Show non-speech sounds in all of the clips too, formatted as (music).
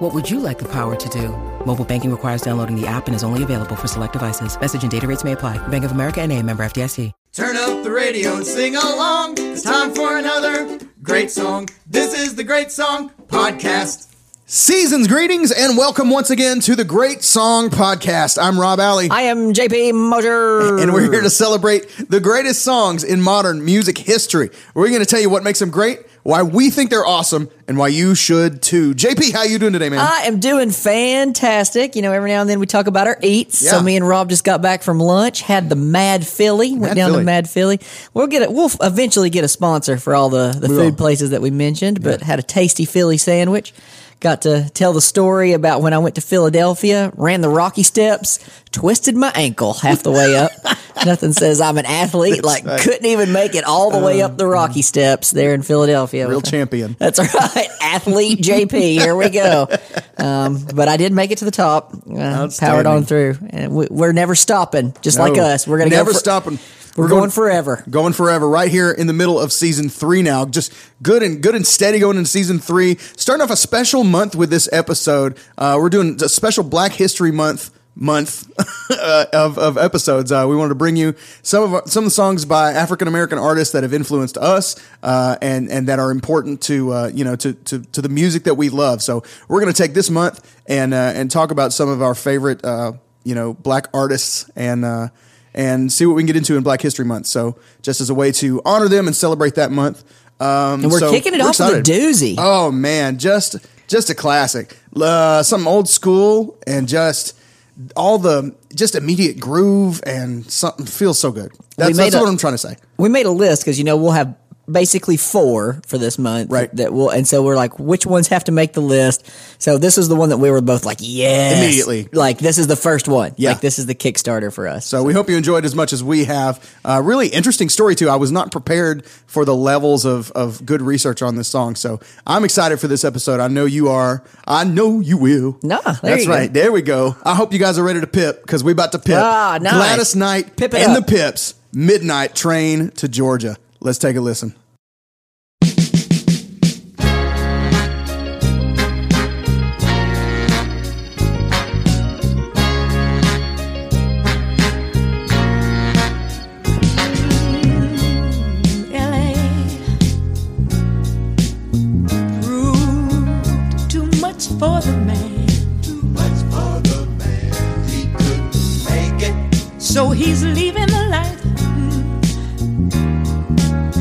What would you like the power to do? Mobile banking requires downloading the app and is only available for select devices. Message and data rates may apply. Bank of America and a member FDIC. Turn up the radio and sing along. It's time for another great song. This is the Great Song Podcast. Season's greetings and welcome once again to the Great Song Podcast. I'm Rob Alley. I am JP Moser. (laughs) and we're here to celebrate the greatest songs in modern music history. We're going to tell you what makes them great, why we think they're awesome, and why you should too. JP, how you doing today, man? I am doing fantastic. You know, every now and then we talk about our eats. Yeah. So me and Rob just got back from lunch, had the Mad Philly, went Mad down Philly. to Mad Philly. We'll get it. We'll eventually get a sponsor for all the, the We food will. places that we mentioned, but had a tasty Philly sandwich. Got to tell the story about when I went to Philadelphia, ran the Rocky Steps, twisted my ankle half the way up. (laughs) Nothing says I'm an athlete. like right. couldn't even make it all the way up the Rocky Steps there in Philadelphia. Real champion. That's right. (laughs) Athlete JP. Here we go. Um, but I did make it to the top. Uh, powered on through. And we, we're never stopping, just like us. We're going to never go for, stopping. We're, going, forever. Going forever, right here in the middle of season three now. Just good and good and steady going into season three. Starting off a special month with this episode. Uh, we're doing a special Black History Month month (laughs) uh, of, of episodes. Uh, we wanted to bring you some of our, some of the songs by African American artists that have influenced us uh, and and that are important to uh, you know to, to to the music that we love. So we're going to take this month and uh, and talk about some of our favorite uh, you know black artists and. And see what we can get into in Black History Month. So, just as a way to honor them and celebrate that month. Um, And we're so kicking it off with a doozy. Oh man, just just a classic. Uh, something old school and just all the just immediate groove and something feels so good. That's, that's what I'm trying to say. We made a list because, you know, we'll have basically four for this month. Right. That will, and so we're like, which ones have to make the list? So this is the one that we were both like, yes. Immediately. Like, this is the first one. Yeah. Like, this is the Kickstarter for us. So we hope you enjoyed as much as we have. Uh, really interesting story too. I was not prepared for the levels of of good research on this song, so I'm excited for this episode. I know you are. I know you will. Nah, that's you go. right. There we go. I hope you guys are ready to pip because we about to pip. Ah, nice. Gladys Knight Pip and up. the Pips. Midnight train to Georgia. Let's take a listen. LA proved too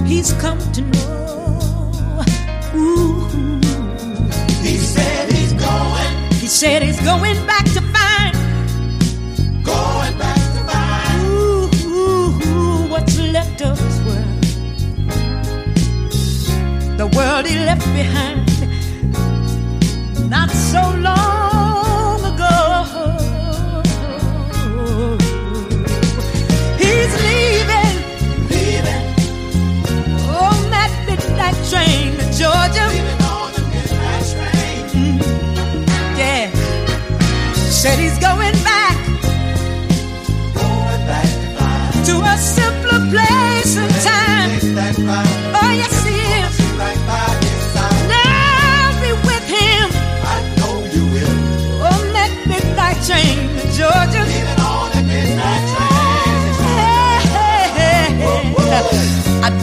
he's come to know. Ooh. He said he's going, He said he's going back to find going back to find. ooh, ooh, ooh, what's left of his world. The world he left behind not so long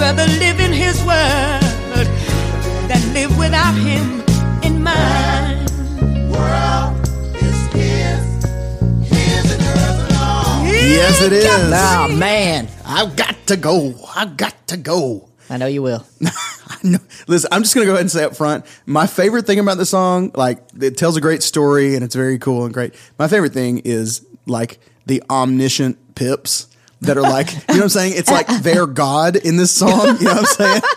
rather live in his world than live without him in mine. World is his. His and hers alone. Yes, it is. Oh, man. I've got to go. I've got to go. I know you will. (laughs) I know. Listen, I'm just gonna go ahead and say up front, my favorite thing about the song, like it tells a great story and it's very cool and great. My favorite thing is like the omniscient pips that are like, you know what I'm saying? It's like they're God in this song. You know what I'm saying? (laughs)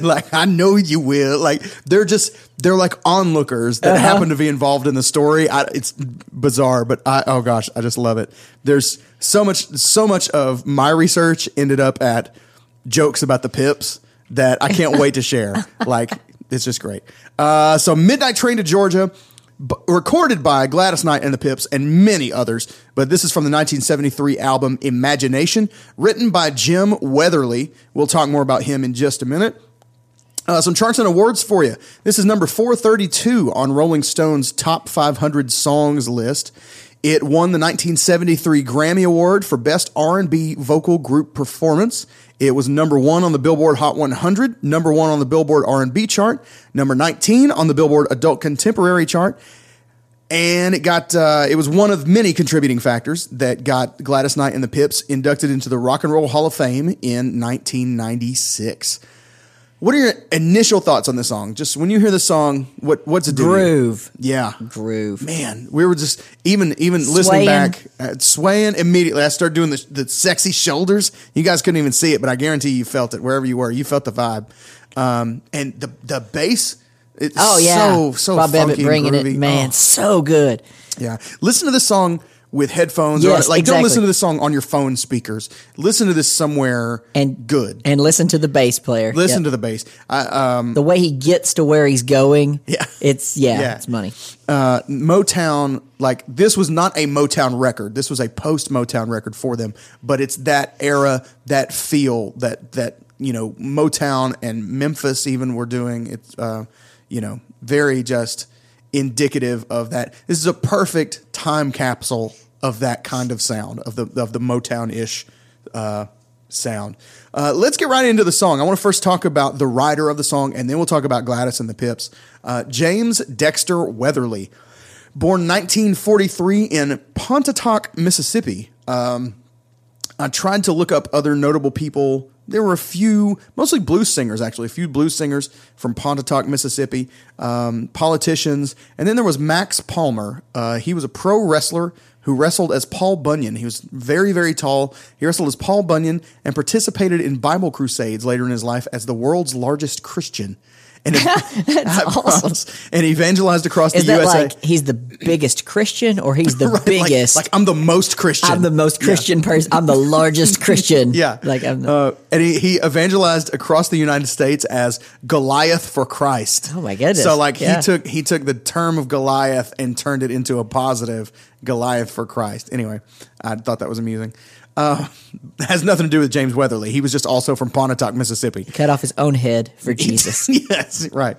Like, I know you will. Like they're just they're like onlookers that happen to be involved in the story. I, it's bizarre, but I oh gosh, I just love it. There's so much so much of my research ended up at jokes about the Pips that I can't wait to share. (laughs) Like it's just great. Uh, so Midnight Train to Georgia. B- Recorded by Gladys Knight and the Pips and many others, but this is from the 1973 album Imagination, written by Jim Weatherly. We'll talk more about him in just a minute. Uh, some charts and awards for you. This is number 432 on Rolling Stone's top 500 songs list. It won the 1973 Grammy Award for Best R&B Vocal Group Performance. It was number one on the Billboard Hot 100, number one on the Billboard R&B chart, number 19 on the Billboard Adult Contemporary chart, and it got uh, it was one of many contributing factors that got Gladys Knight and the Pips inducted into the Rock and Roll Hall of Fame in 1996. What are your initial thoughts on this song? Just when you hear the song, what what's it do? Groove. Yeah. Groove. Man, we were just even even listening back, uh, swaying immediately. I started doing the, the sexy shoulders. You guys couldn't even see it, but I guarantee you felt it wherever you were. You felt the vibe, um, and the the bass. It's Oh yeah, so so Bob funky bringing it, man, Oh. so good. Yeah. Listen to this song with headphones. or Yes, like, don't listen to this song on your phone speakers. Listen to this somewhere And good. And listen to the bass player. listen Yep. to the bass. I, um, the way he gets to where he's going. (laughs) Yeah. it's yeah, Yeah. it's money. uh, Motown, like this was not a Motown record. This was a post Motown record for them, but it's that era, that feel that that you know Motown and Memphis even were doing. It's uh, you know very just indicative of that. This is a perfect time capsule of that kind of sound of the of the Motown ish uh, sound. Uh, let's get right into the song. I want to first talk about the writer of the song, and then we'll talk about Gladys and the Pips. Uh, James Dexter Weatherly, born 1943 in Pontotoc, Mississippi. Um, I tried to look up other notable people. There were a few, mostly blues singers, actually, a few blues singers from Pontotoc, Mississippi, um, politicians. And then there was Max Palmer. Uh, he was a pro wrestler who wrestled as Paul Bunyan. He was very, very tall. He wrestled as Paul Bunyan and participated in Bible crusades later in his life as the world's largest Christian. And, (laughs) (laughs) That's awesome. and evangelized across Is the that USA. like he's the biggest Christian or he's (laughs) the Right, biggest? Like, I'm the most Christian. I'm the most Yeah. Christian person. I'm the largest Christian. Yeah. like I'm. The, uh, and he, he evangelized across the United States as Goliath for Christ. Oh, my goodness. So like Yeah. he took he took the term of Goliath and turned it into a positive Goliath for Christ. Anyway, I thought that was amusing. Uh, (laughs) has nothing to do with James Weatherly. He was just also from Pontotoc, Mississippi. cut off his own head for (laughs) Jesus. (laughs) yes, right.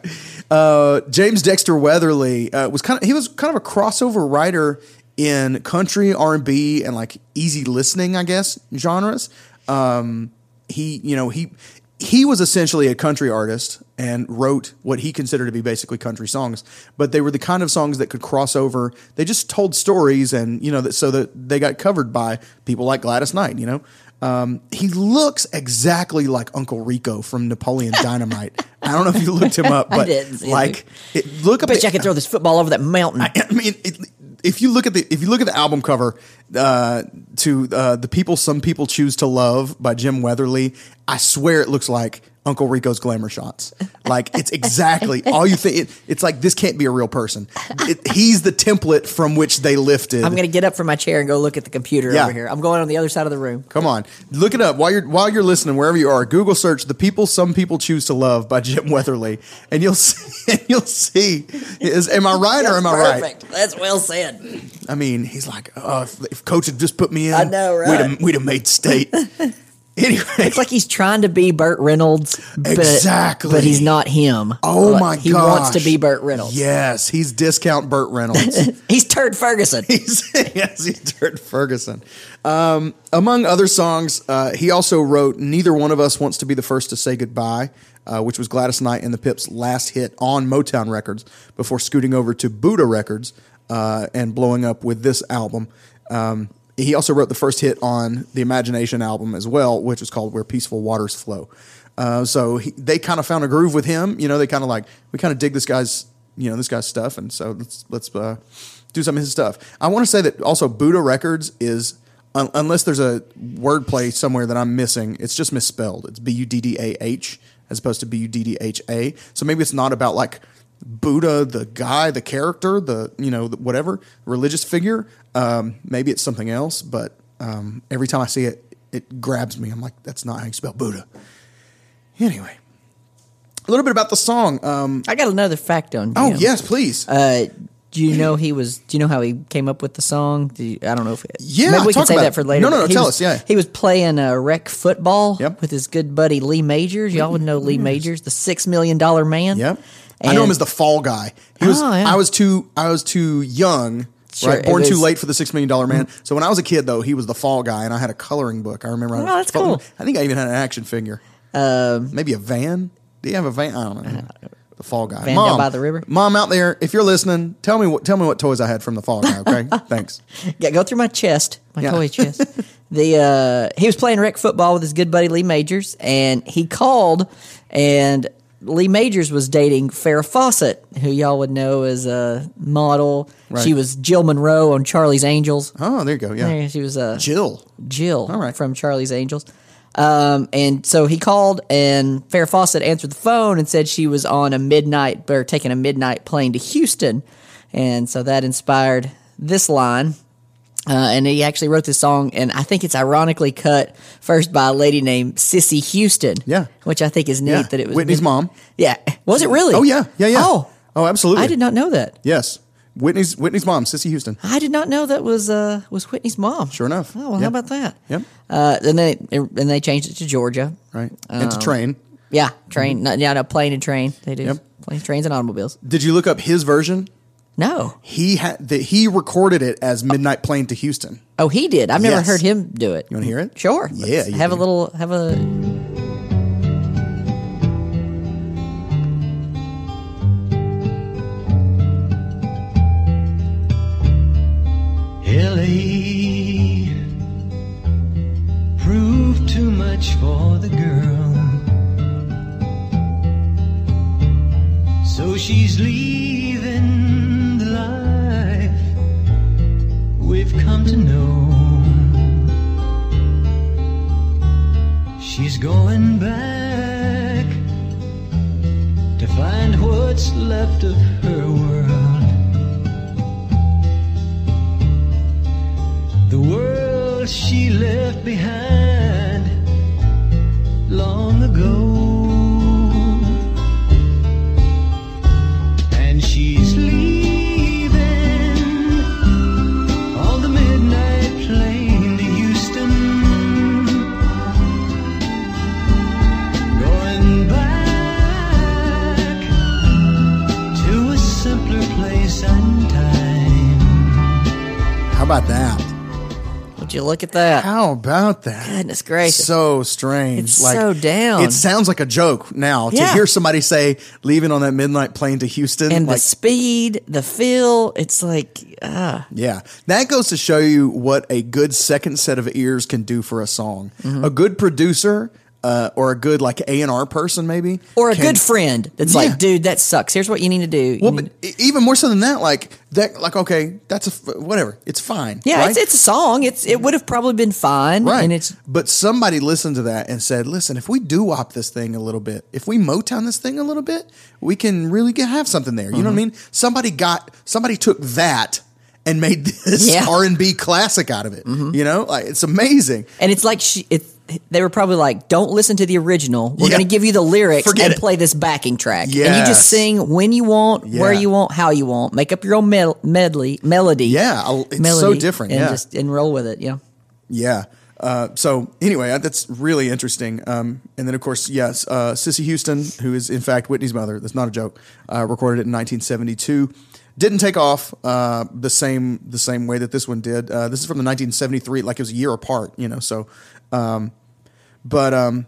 Uh, James Dexter Weatherly uh, was kind of he was kind of a crossover writer in country R and B and like easy listening, I guess, genres. Um, he, you know, he he was essentially a country artist and wrote what he considered to be basically country songs, but they were the kind of songs that could cross over. They just told stories, and you know, that so that they got covered by people like Gladys Knight. You know, um, he looks exactly like Uncle Rico from Napoleon (laughs) Dynamite. I don't know if you looked him up, (laughs) I but like, it, look up. Bet you I could throw this football over that mountain. I mean, it, if you look at the if you look at the album cover uh, to uh, the people some people choose to love by Jim Weatherly, I swear it looks like Uncle Rico's glamour shots. Like it's exactly all you think. It, it's like this can't be a real person. It, he's the template from which they lifted. I'm going to get up from my chair and go look at the computer Yeah. over here. I'm going on the other side of the room. Come on, look it up while you're while you're listening wherever you are. Google search "The People Some People Choose to Love" by Jim Weatherly, and you'll see. (laughs) And you'll see. Is am I right or am I right? Perfect. That's well said. I mean, he's like, oh, if, if coach had just put me in, I know, We'd right? have, we'd have made state. (laughs) anyway, It's like he's trying to be Burt Reynolds, but, Exactly. but he's not him. oh Like, my god, He wants to be Burt Reynolds. Yes, he's discount Burt Reynolds. (laughs) He's Turd Ferguson. (laughs) he's, yes, he's Dirt Ferguson. Um, among other songs, uh, he also wrote "Neither One of Us Wants to Be the First to Say Goodbye," uh, which was Gladys Knight and the Pips' last hit on Motown Records before scooting over to Buddah Records uh, and blowing up with this album. Um, he also wrote the first hit on the Imagination album as well, which was called "Where Peaceful Waters Flow." Uh, so he, they kind of found a groove with him. You know, they kind of like we kind of dig this guy's you know this guy's stuff, and so let's let's uh, do some of his stuff. I want to say that also Buddah Records is un- unless there's a wordplay somewhere that I'm missing, it's just misspelled. It's B U D D A H. as opposed to B U D D H A. So maybe it's not about like Buddha, the guy, the character, the you know the, whatever religious figure. Um, maybe it's something else, but um, every time I see it, it grabs me. I'm like, that's not how you spell Buddha. Anyway, a little bit about the song. Um, I got another fact on. oh yes, please. Uh, do you know he was? Do you know how he came up with the song? Do you, I don't know if. Yeah, maybe we can save about that for later. No, no, no, tell was- us, yeah. he was playing uh, rec football Yep. with his good buddy Lee Majors. Y'all would know Lee Majors, the six million dollar man. Yep. I know him as the fall guy. He was. Oh, yeah. I was too. I was too young. Sure, right, born too was- Mm-hmm. late for the six million dollar man. So when I was a kid, though, he was the fall guy, and I had a coloring book. I remember. I Oh, that's felt- cool. I think I even had an action figure. Um, Maybe a van. Do you have a van? I don't know. The fall guy. Van Mom, down by the river? Mom, out there, if you're listening, tell me what tell me what toys I had from the fall guy. Okay, (laughs) thanks. Yeah, go through my chest, my Yeah. toy chest. (laughs) the uh, he was playing rec football with his good buddy Lee Majors, and he called, and Lee Majors was dating Farrah Fawcett, who y'all would know as a model. Right. She was Jill Monroe on Charlie's Angels. Oh, there you go. Yeah, she was uh, Jill. Jill All right. from Charlie's Angels. Um, and so he called, and Farrah Fawcett answered the phone and said she was on a midnight or taking a midnight plane to Houston, and so that inspired this line. Uh, and he actually wrote this song, and I think it's ironically cut first by a lady named Cissy Houston. Yeah. which I think is neat Yeah. that it was Whitney's mom. Yeah, was it really? Oh yeah, yeah, yeah. Oh, oh, absolutely. I did not know that. Yes, Whitney's Whitney's mom, Cissy Houston. I did not know that was uh, was Whitney's mom. Sure enough. Oh well, Yep. how about that? Yep. Uh, then they and they changed it to Georgia. Right, and to Um, train. Yeah, train. No, yeah, no, plane and train. They do Mm-hmm. Yep. planes, trains, and automobiles. Did you look up his version? No. He had that he recorded it as Midnight Plane to Houston. Oh, he did. I've never Yes. heard him do it. You wanna hear it? Sure. Yeah, Let's you have a little. Have a. L.A. proved too much for the girl. So she's leaving to know. She's going back to find what's left of her world. The world she left behind long ago. About that? Would you look at that? How about that? Goodness gracious. So strange. It's so down. It sounds like a joke now to hear somebody say leaving on that midnight plane to Houston. and like, the speed, the feel. It's like ah, yeah, that goes to show you what a good second set of ears can do for a song. Mm-hmm. A good producer uh, or a good like A and R person, maybe, or a can- good friend that's Yeah. like, dude, that sucks. Here's what you need to do. You Well, but even more so than that, like that, like okay, that's a f- whatever. It's fine. yeah, right? it's it's a song. It's it would have probably been fine, Right. And it's but somebody listened to that and said, listen, if we do wop this thing a little bit, if we Motown this thing a little bit, we can really get, have something there. You know what I Mm-hmm. mean? Somebody got, somebody took that and made (laughs) this Yeah. Mm-hmm. R&B classic out of it. You know, like it's amazing. And it's like she, it, they were probably like, "Don't listen to the original. We're Yeah. going to give you the lyrics Forget and it. play this backing track, and you just sing when you want, where you want, how you want. Make up your own mel- medley melody. Yeah, I'll- it's so melody, different, And yeah. just and roll with it. Yeah. Yeah. Uh, so anyway, that's really interesting. Um, and then of course, yes, uh, Cissy Houston, who is in fact Whitney's mother, that's not a joke, uh, recorded it in 1972. Didn't take off uh, the same the same way that this one did. Uh, this is from the 1973, like it was a year apart, you know. So, um, but um,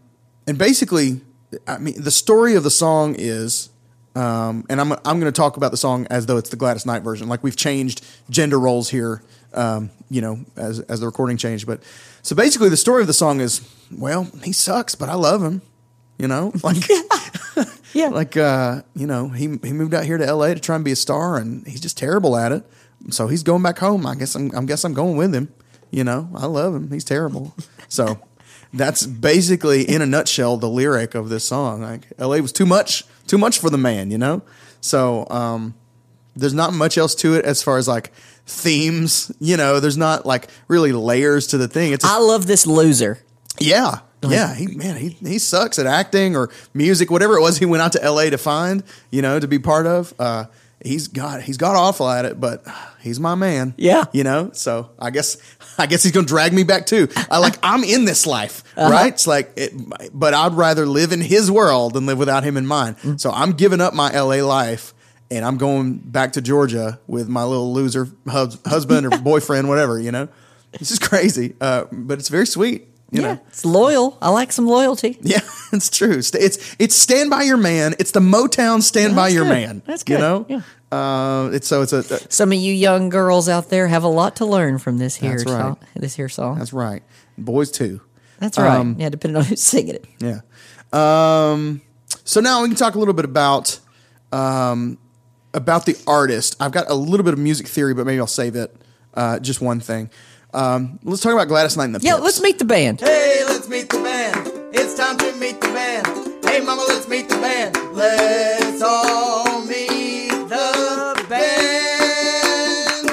and basically, I mean, the story of the song is, um, and I'm I'm going to talk about the song as though it's the Gladys Knight version. Like we've changed gender roles here, um, you know, as as the recording changed. But so basically, the story of the song is, well, he sucks, but I love him. You know, (laughs) like (laughs) Yeah. like uh, you know, he he moved out here to L.A. to try and be a star, and he's just terrible at it. So he's going back home. I guess I'm I guess I'm going with him. You know, I love him. He's terrible. So that's basically in a nutshell the lyric of this song. Like LA was too much, too much for the man, you know. So um, there's not much else to it as far as like themes. You know, there's not like really layers to the thing. It's I love this loser. yeah. Yeah, he man, he he sucks at acting or music, whatever it was he went out to LA to find, you know, to be part of. Uh he's got he's got awful at it, but he's my man. Yeah. You know, so I guess I guess he's gonna drag me back too. I like (laughs) I'm in this life, Uh-huh. right? It's like it, but I'd rather live in his world than live without him in mine. Mm. So I'm giving up my LA life and I'm going back to Georgia with my little loser hus- husband or (laughs) boyfriend, whatever, you know. This is crazy. Uh, but it's very sweet. You yeah, know? it's loyal. I like some loyalty. Yeah, it's true. It's it's stand by your man. It's the Motown stand by That's your good. man. That's good. You know. Yeah. Uh, it's so it's a. uh, Some of you young girls out there have a lot to learn from this here That's right. song. This here song. that's right. Boys too. That's right. um, yeah, depending on who's singing it. Yeah. Um, so now we can talk a little bit about um, about the artist. I've got a little bit of music theory, but maybe I'll save it. Uh, just one thing. Um, let's talk about Gladys Knight and the Yeah, Pips. let's meet the band. Hey, let's meet the band. It's time to meet the band. Hey, mama, let's meet the band. Let's all meet the band.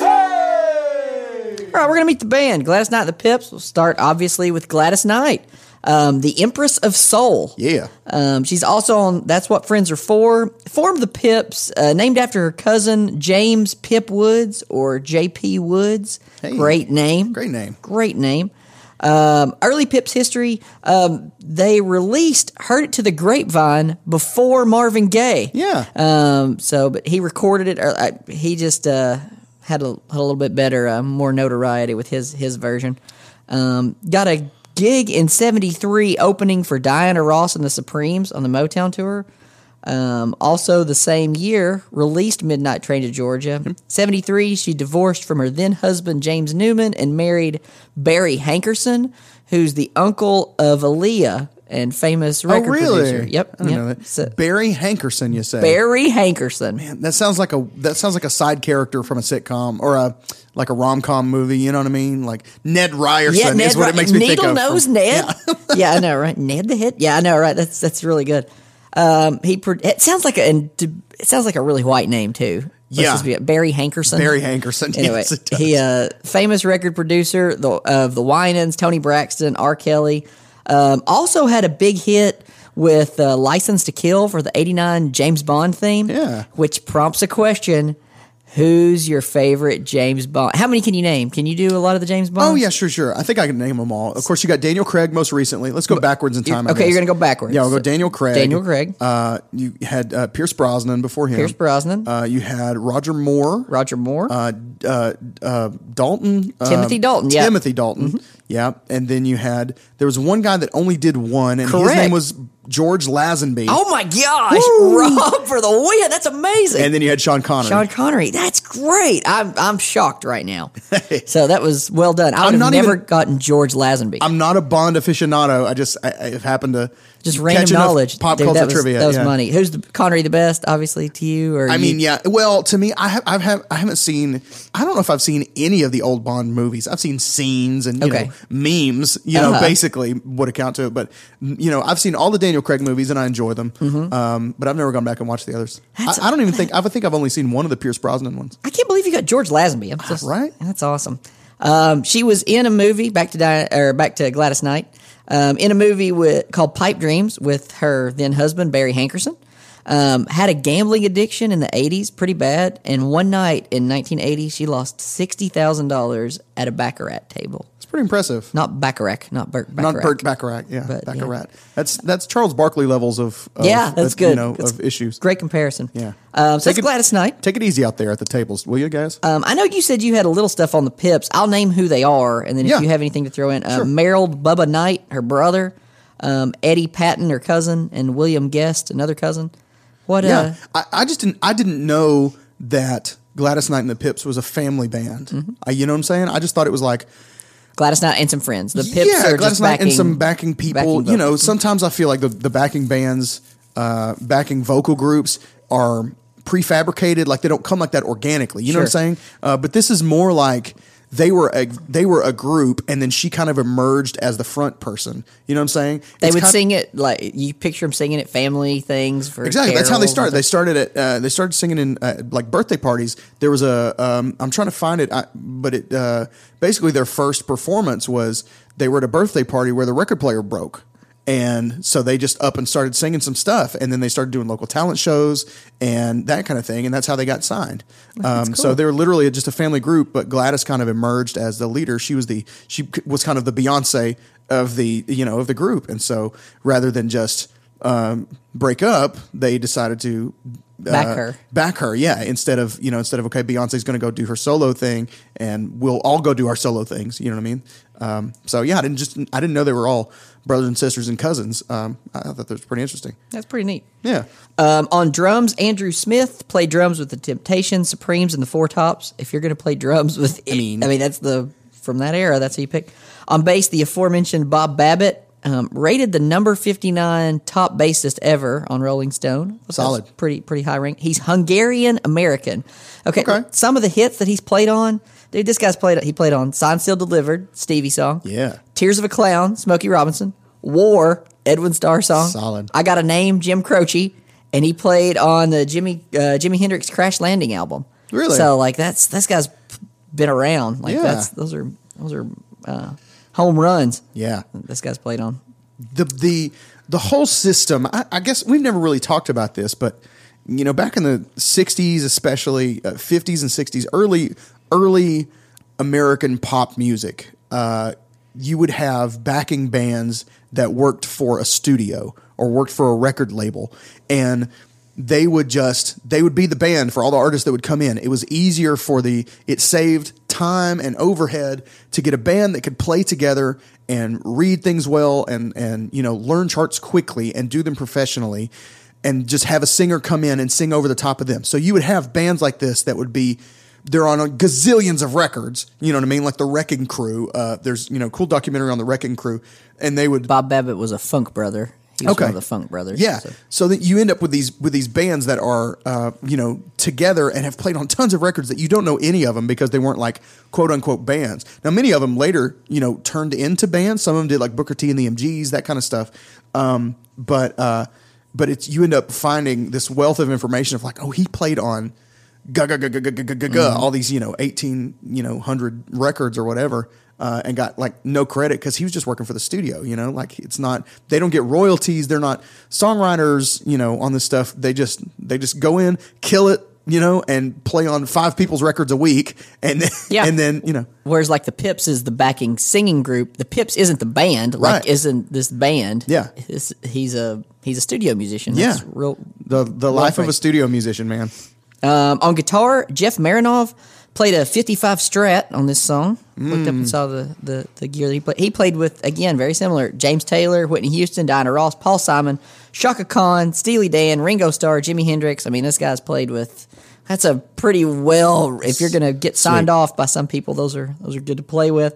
Hey! All right, we're gonna meet the band. Gladys Knight and the Pips. We'll start obviously with Gladys Knight, um, the Empress of Soul. Yeah. Um, she's also on That's What Friends Are For. Formed the Pips, uh, named after her cousin James Pip Woods or J.P. Woods. Hey. Great name. Great name. Great name. Um, early Pips history, um, they released Heard It to the Grapevine before Marvin Gaye. Yeah. Um, so, but he recorded it. Or, uh, he just uh, had, a, had a little bit better, uh, more notoriety with his his version. Um, got a gig in '73 opening for Diana Ross and the Supremes on the Motown tour. Um, also, the same year, released Midnight Train to Georgia. 73, she divorced from her then husband, James Newman, and married Barry Hankerson, who's the uncle of Aaliyah and famous Oh, really? producer. Yep. I yep. know that. So- Barry Hankerson, you say? Barry Hankerson. Man, that sounds like a that sounds like a side character from a sitcom or a like a rom com movie. You know what I mean? Like Ned Ryerson Yeah, Ned is what Ry- it makes me Needle think of. nose from- Ned. (laughs) Yeah. I know, right? Ned the hit. Yeah, I know, right? That's that's really good. Um, he it sounds like a and it sounds like a really white name too. Let's Yeah. Barry Hankerson. Barry Hankerson. (laughs) Anyway, yes, he uh, famous record producer the, of the Winans, Toni Braxton, R. Kelly. Um, also had a big hit with uh, "License to Kill" for the '89 James Bond theme. Yeah. which prompts a question: Who's your favorite James Bond? How many can you name? Can you do a lot of the James Bond? Oh yeah, sure, sure. I think I can name them all. Of course, you got Daniel Craig most recently. Let's go backwards in time. I okay, guess. you're gonna go backwards. Yeah, we'll go Daniel Craig. Daniel Craig. Uh, you had uh, Pierce Brosnan before him. Pierce Brosnan. Uh, you had Roger Moore. Roger Moore. Uh, uh, uh, Dalton. uh, Timothy Dalton, yeah. Mm-hmm. Timothy Dalton. Yeah, and then you had there was one guy that only did one, and his name was George Lazenby. oh my gosh, Rob for the win! That's amazing. and then you had Sean Connery. Sean Connery. That's great. I'm I'm shocked right now. (laughs) so that was well done. I would I'm have never even- gotten George Lazenby. I'm not a Bond aficionado. I just I, I happened to Just random knowledge. pop Dude, culture that was, trivia. That was yeah. money. Who's the Connery the best? Obviously to you or I you- mean, yeah. Well, to me, I have, I've have, I haven't seen. I don't know if I've seen any of the old Bond movies. I've seen scenes and you Okay. know memes. You know, Uh-huh. basically would account to it. But you know, I've seen all the Daniel Craig movies and I enjoy them. Um, but I've never gone back and watched the others. I, Mm-hmm. I don't even think. I think I've only seen one of the Pierce Brosnan ones. I can't believe you got George Lazenby. I'm just, Right? That's awesome. Um, she was in a movie back to Di- or back to Gladys Knight. Um, in a movie with called Pipe Dreams with her then husband Barry Hankerson. Um, had a gambling addiction in the 80s, pretty bad. And one night in 1980, she lost $60,000 at a Baccarat table. It's pretty impressive. Not Baccarat, not Bert Not Baccarat. Burt Bacharach. Yeah, But, yeah. Baccarat. That's that's Charles Barkley levels of, of Yeah, that's of, good. You know, That's of issues. Great comparison. Yeah. Um, so Take that's it- Gladys Knight. Take it easy out there at the tables, will you guys? Um, I know you said you had a little stuff on the Pips. I'll name who they are, and then if Yeah. you have anything to throw in, uh, Sure. Merald Bubba Knight, her brother, um, Eddie Patten, her cousin, and William Guest, another cousin. What? Yeah, Uh, I, I just didn't. I didn't know that Gladys Knight and the Pips was a family band. Mm-hmm. I, you know what I'm saying? I just thought it was like Gladys Knight and some friends. The Pips yeah, are Gladys Knight backing and some backing people. backing you know, sometimes I feel like the the backing bands, uh, backing vocal groups are prefabricated. Like they don't come like that organically. You know what I'm saying? Uh, but this is more like they were a they were a group, and then she kind of emerged as the front person. You know what I'm saying? They It's would sing it like you picture them singing at family things for Exactly. That's how they started. They started at uh, they started singing in uh, like birthday parties. There was a um, I'm trying to find it, I, but it uh, basically their first performance was they were at a birthday party where the record player broke. And so they just up and started singing some stuff, and then they started doing local talent shows and that kind of thing, and that's how they got signed. Um, So they were literally just a family group, but Gladys kind of emerged as the leader. She was the she was kind of the Beyonce of the you know of the group, and so rather than just um, break up, they decided to uh, Back her. Back her, yeah. Instead of you know, instead of okay, Beyonce's going to go do her solo thing, and we'll all go do our solo things. You know what I mean? Um, so yeah, I didn't just I didn't know they were all brothers and sisters and cousins. Um, I thought that was pretty interesting. That's pretty neat. Yeah, Um, on drums, Andrew Smith played drums with the Temptations, Supremes, and the Four Tops. If you're going to play drums with, I mean, I mean that's the from that era. That's who you pick. On bass, the aforementioned Bob Babbitt um, rated the number 59 top bassist ever on Rolling Stone. That's Solid. pretty pretty high rank. He's Hungarian American. Okay, Okay. some of the hits that he's played on. Dude, this guy's played. He played on "Signed, Sealed, Delivered," Stevie song. Yeah. "Tears of a Clown," Smokey Robinson. "War," Edwin Starr song. Solid. I got a name, Jim Croce, and he played on the Jimmy uh, Jimi Hendrix Crash Landing album. Really? So like that's this guy's been around. Like Yeah. that's those are those are uh, home runs. yeah. This guy's played on. the the the whole system. I, I guess we've never really talked about this, but you know, back in the '60s, especially uh, '50s and '60s, early early American pop music, uh, you would have backing bands that worked for a studio or worked for a record label, and they would just they would be the band for all the artists that would come in. It was easier for the it saved time and overhead to get a band that could play together and read things well and and you know learn charts quickly and do them professionally and just have a singer come in and sing over the top of them. So you would have bands like this that would be they're on a gazillions of records, you know what I mean? Like the Wrecking Crew. Uh, there's you know cool documentary on the Wrecking Crew, and they would Bob Babbitt was a funk brother. He was Okay. one of the funk brothers. yeah. so. So. that you end up with these with these bands that are uh, you know together and have played on tons of records that you don't know any of them because they weren't like quote unquote bands. Now many of them later you know turned into bands. Some of them did like Booker T and the MGs that kind of stuff. Um, but uh, but it's you end up finding this wealth of information of like oh he played on mm-hmm. all these you know eighteen you know hundred records or whatever, uh, and got like no credit because he was just working for the studio. You know, like it's not they don't get royalties. They're not songwriters. You know, on this stuff they just they just go in, kill it, you know, and play on five people's records a week, and then, (laughs) yeah. and then you know. Whereas like the Pips is the backing singing group. The Pips isn't the band, right. like isn't this band? Yeah, he's a he's a studio musician. That's yeah, real. The the life of a studio musician, man. Um, on guitar, Jeff Mironov played a 55 Strat on this song. Looked up and saw the, the, the gear that he played. He played with, again, very similar James Taylor, Whitney Houston, Diana Ross, Paul Simon, Chaka Khan, Steely Dan, Ringo Starr, Jimi Hendrix. I mean, this guy's played with. That's a pretty well. If you're going to get signed Sweet. off by some people, those are those are good to play with.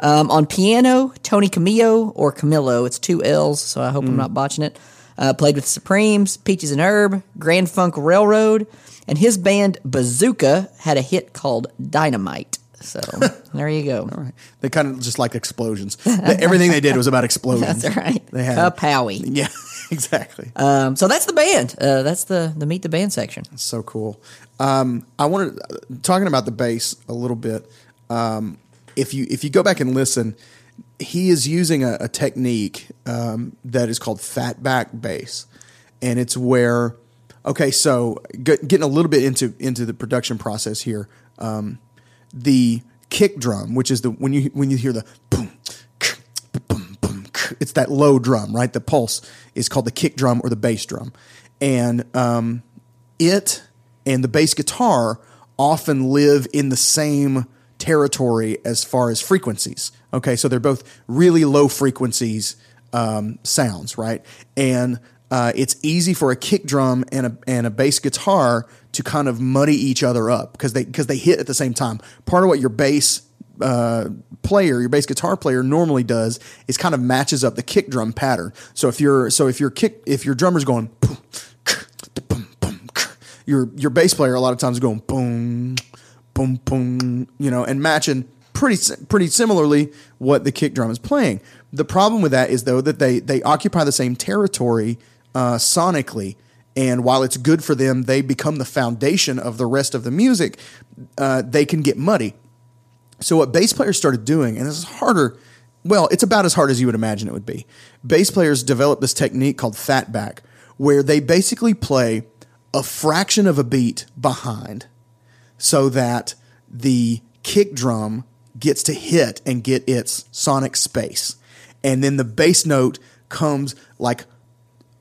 Um, on piano, Tony Camillo or Camillo. It's two L's, so I hope I'm not botching it. Uh, played with Supremes, Peaches and Herb, Grand Funk Railroad, and his band Bazuka had a hit called Dynamite. So (laughs) there you go. All right. They kind of just like explosions. Everything they did was about explosions. (laughs) That's right. They had a Powie. Yeah, (laughs) exactly. Um, so that's the band. Uh, that's the the meet the band section. so cool. Um, I wanted talking about the bass a little bit. Um, if you if you go back and listen, he is using a, a technique um, that is called fat back bass, and it's where okay, so getting a little bit into into the production process here. Um, the kick drum, which is the when you when you hear the boom, boom, boom, it's that low drum, right? The pulse is called the kick drum or the bass drum, and um, it and the bass guitar often live in the same territory as far as frequencies. Okay, so they're both really low frequencies um, sounds, right? And uh, it's easy for a kick drum and a and a bass guitar to kind of muddy each other up because they because they hit at the same time. Part of what your bass uh, player, your bass guitar player normally does is kind of matches up the kick drum pattern. So if you're so if your kick if your drummer's going boom, boom, boom, your your bass player a lot of times is going boom, boom, boom, you know, and matching pretty pretty similarly what the kick drum is playing. The problem with that is though that they they occupy the same territory uh, sonically, and while it's good for them, they become the foundation of the rest of the music. Uh, they can get muddy. So what bass players started doing, and this is harder. Well, it's about as hard as you would imagine it would be. Bass players developed this technique called fatback, where they basically play a fraction of a beat behind, so that the kick drum gets to hit and get its sonic space, and then the bass note comes like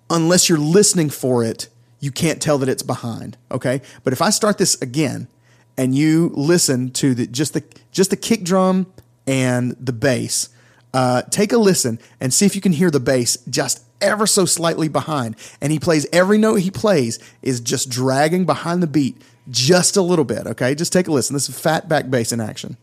unless you're listening for it, you can't tell that it's behind. Okay, but if I start this again and you listen to the just the just the kick drum and the bass, uh, take a listen and see if you can hear the bass just ever so slightly behind. And he plays every note he plays is just dragging behind the beat just a little bit. Okay, just take a listen. This is fat back bass in action.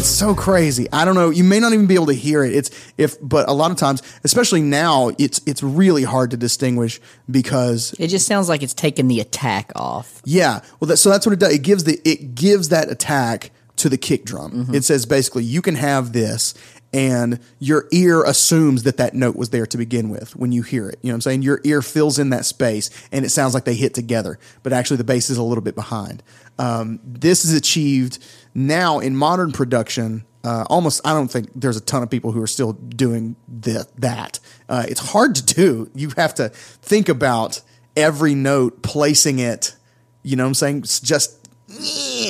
It's so crazy. I don't know. You may not even be able to hear it. It's if, but a lot of times, especially now, it's it's really hard to distinguish because It just sounds like it's taking the attack off. yeah. Well, that, so that's what it does. It gives the it gives that attack to the kick drum. Mm-hmm. It says basically you can have this, and your ear assumes that that note was there to begin with when you hear it. You know what I'm saying? Your ear fills in that space, and it sounds like they hit together, but actually the bass is a little bit behind. Um, this is achieved now in modern production. Uh, almost, I don't think there's a ton of people who are still doing that. That uh, it's hard to do. You have to think about every note, placing it. You know what I'm saying? It's just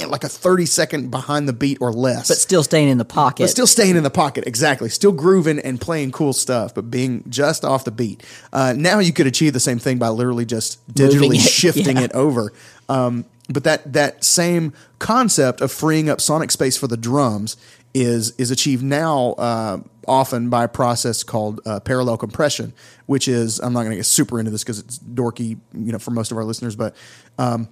like a 30 second behind the beat or less. But still staying in the pocket. But still staying in the pocket, exactly. Still grooving and playing cool stuff, but being just off the beat. Uh, now you could achieve the same thing by literally just digitally it, (laughs) shifting yeah. it over. Um, but that that same concept of freeing up sonic space for the drums is is achieved now uh, often by a process called uh, parallel compression, which is I'm not going to get super into this because it's dorky, you know, for most of our listeners, but um,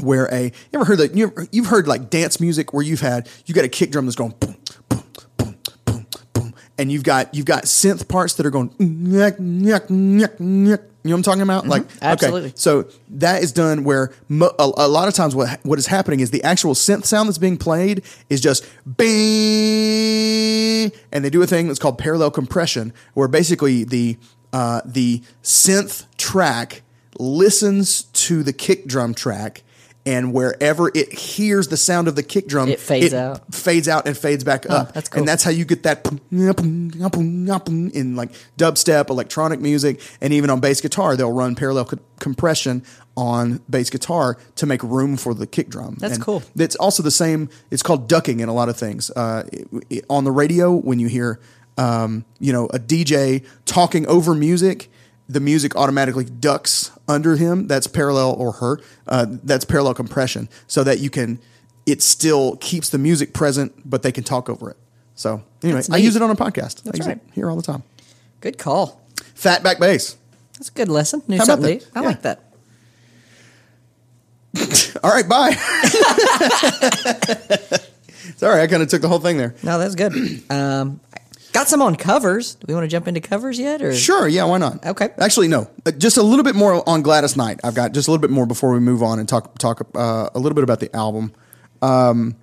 where a you ever heard that you you've heard like dance music where you've had you got a kick drum that's going boom boom boom boom boom and you've got you've got synth parts that are going nyek, nyek, nyek, nyek. you know what I'm talking about like absolutely. okay so that is done where mo- a, a lot of times what what is happening is the actual synth sound that's being played is just bing and they do a thing that's called parallel compression where basically the uh, the synth track listens to the kick drum track and wherever it hears the sound of the kick drum It fades out. fades out and fades back up that's cool. and that's how you get that in like dubstep electronic music and even on bass guitar they'll run parallel co- compression on bass guitar to make room for the kick drum That's And cool. it's also the same it's called ducking in a lot of things uh, it- it- on the radio when you hear um, you know a dj talking over music the music automatically ducks under him that's parallel or her uh, that's parallel compression so that you can it still keeps the music present but they can talk over it so anyway i use it on a podcast i That's use right. it here all the time Good call. fat back bass That's a good lesson. Knew How about something that? I Yeah. like that. (laughs) all right bye (laughs) sorry i kind of took the whole thing there No, that's good. (clears throat) um, got some on covers. Do we want to jump into covers yet? Or Sure, yeah, why not? Okay. Actually, no. Uh, Just a little bit more on Gladys Knight. I've got just a little bit more before we move on and talk talk uh, a little bit about the album. Um,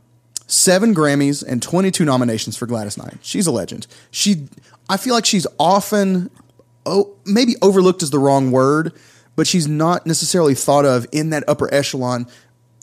seven Grammys and 22 nominations for Gladys Knight. She's a legend. She, I feel like she's often, oh, maybe overlooked is the wrong word, but she's not necessarily thought of in that upper echelon.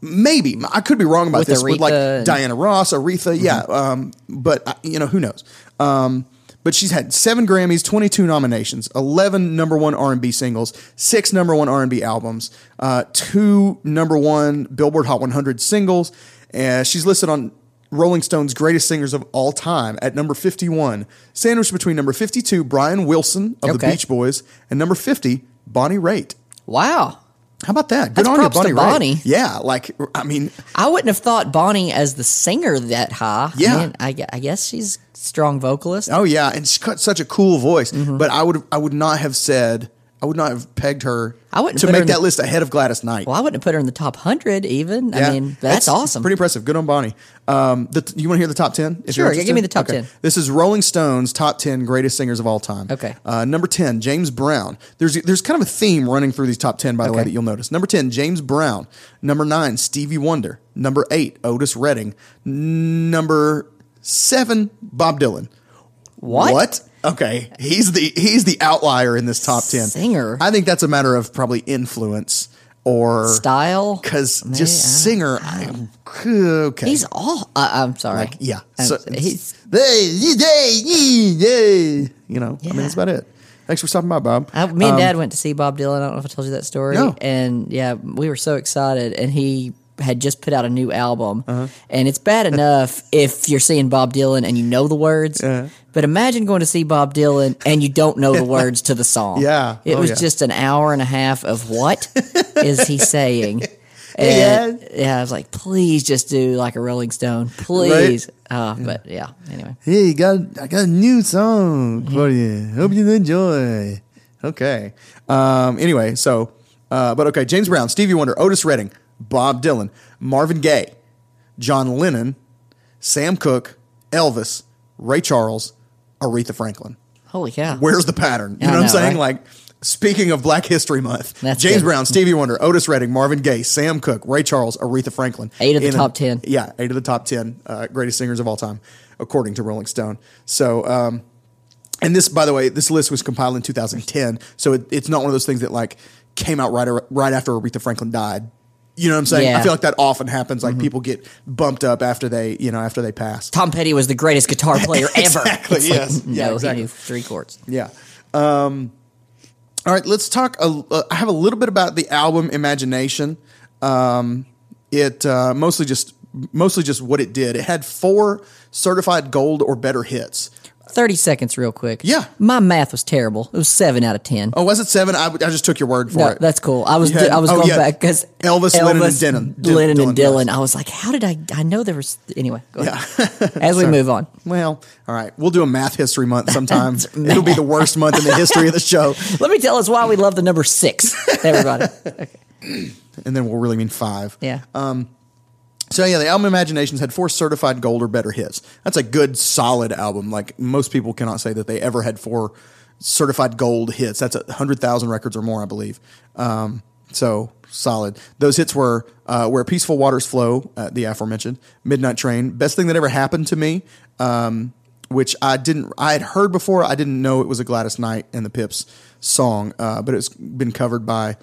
Maybe I could be wrong about With this with like Diana Ross, Aretha, yeah. Um, but uh, you know who knows. Um, but she's had seven Grammys, twenty two nominations, eleven number one R and B singles, six number one R and B albums, uh, two number one Billboard Hot 100 singles. And she's listed on Rolling Stone's greatest singers of all time at number 51, sandwiched between number 52, Brian Wilson of the Beach Boys, and number 50, Bonnie Raitt. wow, How about that? Good That's on you, to Bonnie. Bonnie. Yeah, like I mean, I wouldn't have thought Bonnie as the singer that high. Yeah. I, mean, I, I guess she's strong vocalist. Oh yeah, and she's got such a cool voice. Mm-hmm. But I would I would not have said I would not have pegged her I wouldn't to put her make in that the- list ahead of Gladys Knight. Well, I wouldn't have put her in the top hundred even. Yeah. I mean, that's, awesome. Pretty impressive. Good on Bonnie. Um, the, you want to hear the top 10? if Sure, you're yeah, interested? give me the top Okay. 10. This is Rolling Stone's top 10 greatest singers of all time. Okay. Uh, number 10, James Brown. There's there's kind of a theme running through these top 10, by the way, Okay. that you'll notice. Number 10, James Brown. Number 9, Stevie Wonder. Number 8, Otis Redding. Number 7, Bob Dylan. What? Okay, he's the he's the outlier in this top ten. Singer. I think that's a matter of probably influence or Style? Because just singer, I, okay. He's all. Uh, I'm sorry. like yeah. Um, So, he's they, they, they, you know. I mean, Yeah. that's about it. Thanks for stopping by, Bob. I, me and Um, Dad went to see Bob Dylan. I don't know if I told you that story. No. And yeah, we were so excited, and he had just put out a new album, Uh-huh. and it's bad (laughs) enough if you're seeing Bob Dylan and you know the words. But imagine going to see Bob Dylan and you don't know the (laughs) words to the song. Yeah. it Oh, was yeah. just an hour and a half of what (laughs) is he saying? And, yeah, I was like, please just do like a Rolling Stone, please. Uh, but yeah, anyway. Hey, got I got a new song for you. Hope you enjoy. Okay. Um. Anyway, so, uh, but okay. James Brown, Stevie Wonder, Otis Redding, Bob Dylan, Marvin Gaye, John Lennon, Sam Cooke, Elvis, Ray Charles, Aretha Franklin. Holy cow! Where's the pattern? You I know, what I'm saying? right? Like, speaking of Black History Month, That's James good. Brown, Stevie Wonder, Otis Redding, Marvin Gaye, Sam Cooke, Ray Charles, Aretha Franklin. Eight of the In a- top 10. Yeah, eight of the top 10 uh, greatest singers of all time, according to Rolling Stone. So, um, and this, by the way, this list was compiled in 2010. So it, it's not one of those things that like came out right, right after Aretha Franklin died. You know what I'm saying? I Yeah. Mm-hmm. feel like that often happens. Like people get bumped up after they, you know, after they pass. Tom Petty was the greatest guitar (laughs) player ever. Exactly, It's like. Yeah, no, exactly. he knew three chords. Yeah. Um, all right, let's talk. A, uh, I have a little bit about the album Imagination. Um, it uh, mostly just mostly just what it did. It had four certified gold or better hits. Thirty seconds, real quick. Yeah. my math was terrible. It was seven out of ten. Oh, was it seven? I, I just took your word for no, it. that's cool. I was had- I was oh, going yeah. back because Elvis, Lennon, and Dylan. Dylan- Lennon and Dylan. I was like, how did I? I know there was anyway. Go Yeah. ahead. (laughs) As we move on, well, all right. We'll do a math history month (laughs) sometime. It'll be the worst month in the history of the show, (laughs) let me tell us why we love the number six. Everybody, and then we'll really mean five. yeah. Um, So yeah, the album Imaginations had four certified gold or better hits. That's a good, solid album. Like most people cannot say that they ever had four certified gold hits. That's a hundred thousand records or more, I believe. Um, so solid. Those hits were uh, "Where Peaceful Waters Flow," uh, the aforementioned, "Midnight Train," "Best Thing That Ever Happened to Me," um, which I didn't, I had heard before. I didn't know it was a Gladys Knight and the Pips song, uh, but it's been covered by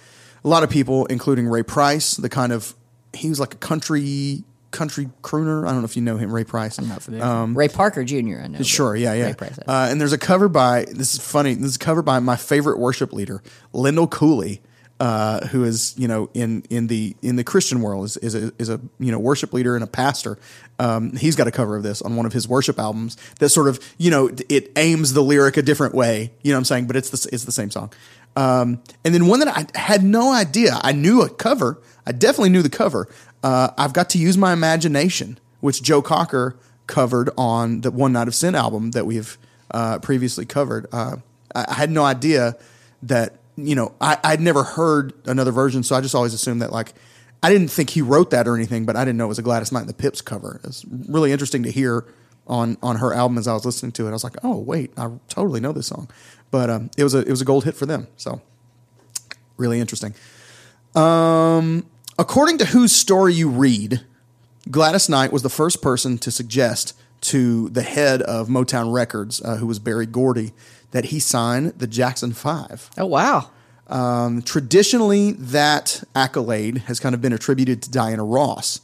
a lot of people, including Ray Price, the kind of he was like a country country crooner. I don't know if you know him, Ray Price. I'm Not familiar. Ray Parker Jr. I know. Sure, yeah, yeah. Ray Price, Uh, and there's a cover by this is funny. This is a cover by my favorite worship leader, Lindell Cooley, uh, who is you know in in the in the Christian world is is a, is a you know worship leader and a pastor. Um, he's got a cover of this on one of his worship albums that sort of you know it aims the lyric a different way. You know what I'm saying? But it's the it's the same song. Um, and then one that I had no idea. I knew a cover. I definitely knew the cover. Uh, I've got to use my imagination, which Joe Cocker covered on the One Night of Sin album that we've uh, previously covered. Uh, I, had no idea that you know I, I'd never heard another version, so I just always assumed that like I didn't think he wrote that or anything, but I didn't know it was a Gladys Knight and the Pips cover. It's really interesting to hear on on her album as I was listening to it. I was like, oh wait, I totally know this song, but um, it was a it was a gold hit for them. So really interesting. Um, according to whose story you read, Gladys Knight was the first person to suggest to the head of Motown Records, uh, who was Berry Gordy, that he sign the Jackson Five. Oh wow. Um, traditionally, that accolade has kind of been attributed to Diana Ross,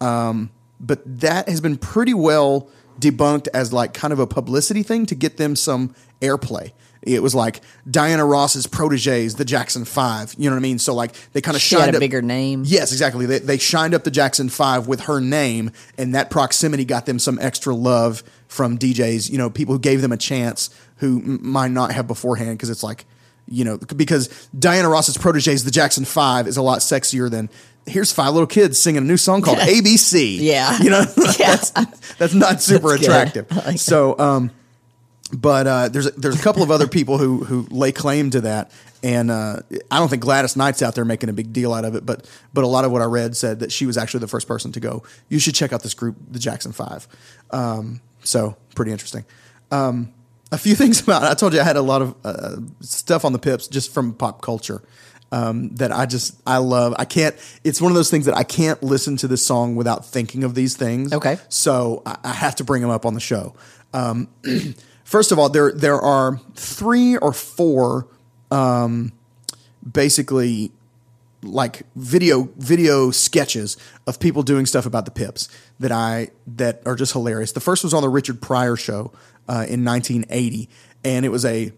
um, but that has been pretty well debunked as like kind of a publicity thing to get them some airplay. It was like Diana Ross's proteges, the Jackson Five. You know what I mean? So like they kind of shined had a up- bigger name. Yes, exactly. They, they shined up the Jackson Five with her name, and that proximity got them some extra love from DJs. You know, people who gave them a chance who m- might not have beforehand because it's like, you know, because Diana Ross's proteges, the Jackson Five, is a lot sexier than here's five little kids singing a new song called (laughs) ABC. Yeah. you know, (laughs) Yeah. that's, that's not super That's attractive. Like so, um, but uh, there's a, there's a couple of other people who who lay claim to that, and uh, I don't think Gladys Knight's out there making a big deal out of it, but but a lot of what I read said that she was actually the first person to go. You should check out this group, the Jackson Five. Um, so pretty interesting. Um, a few (laughs) things about I told you I had a lot of uh, stuff on the Pips just from pop culture. Um, that I just I love. I can't. It's one of those things that I can't listen to this song without thinking of these things. Okay. So I, I have to bring them up on the show. (clears throat) First of all, there there are three or four, um, basically like video video sketches of people doing stuff about the Pips that I that are just hilarious. The first was on the Richard Pryor show uh, in 1980, and it was a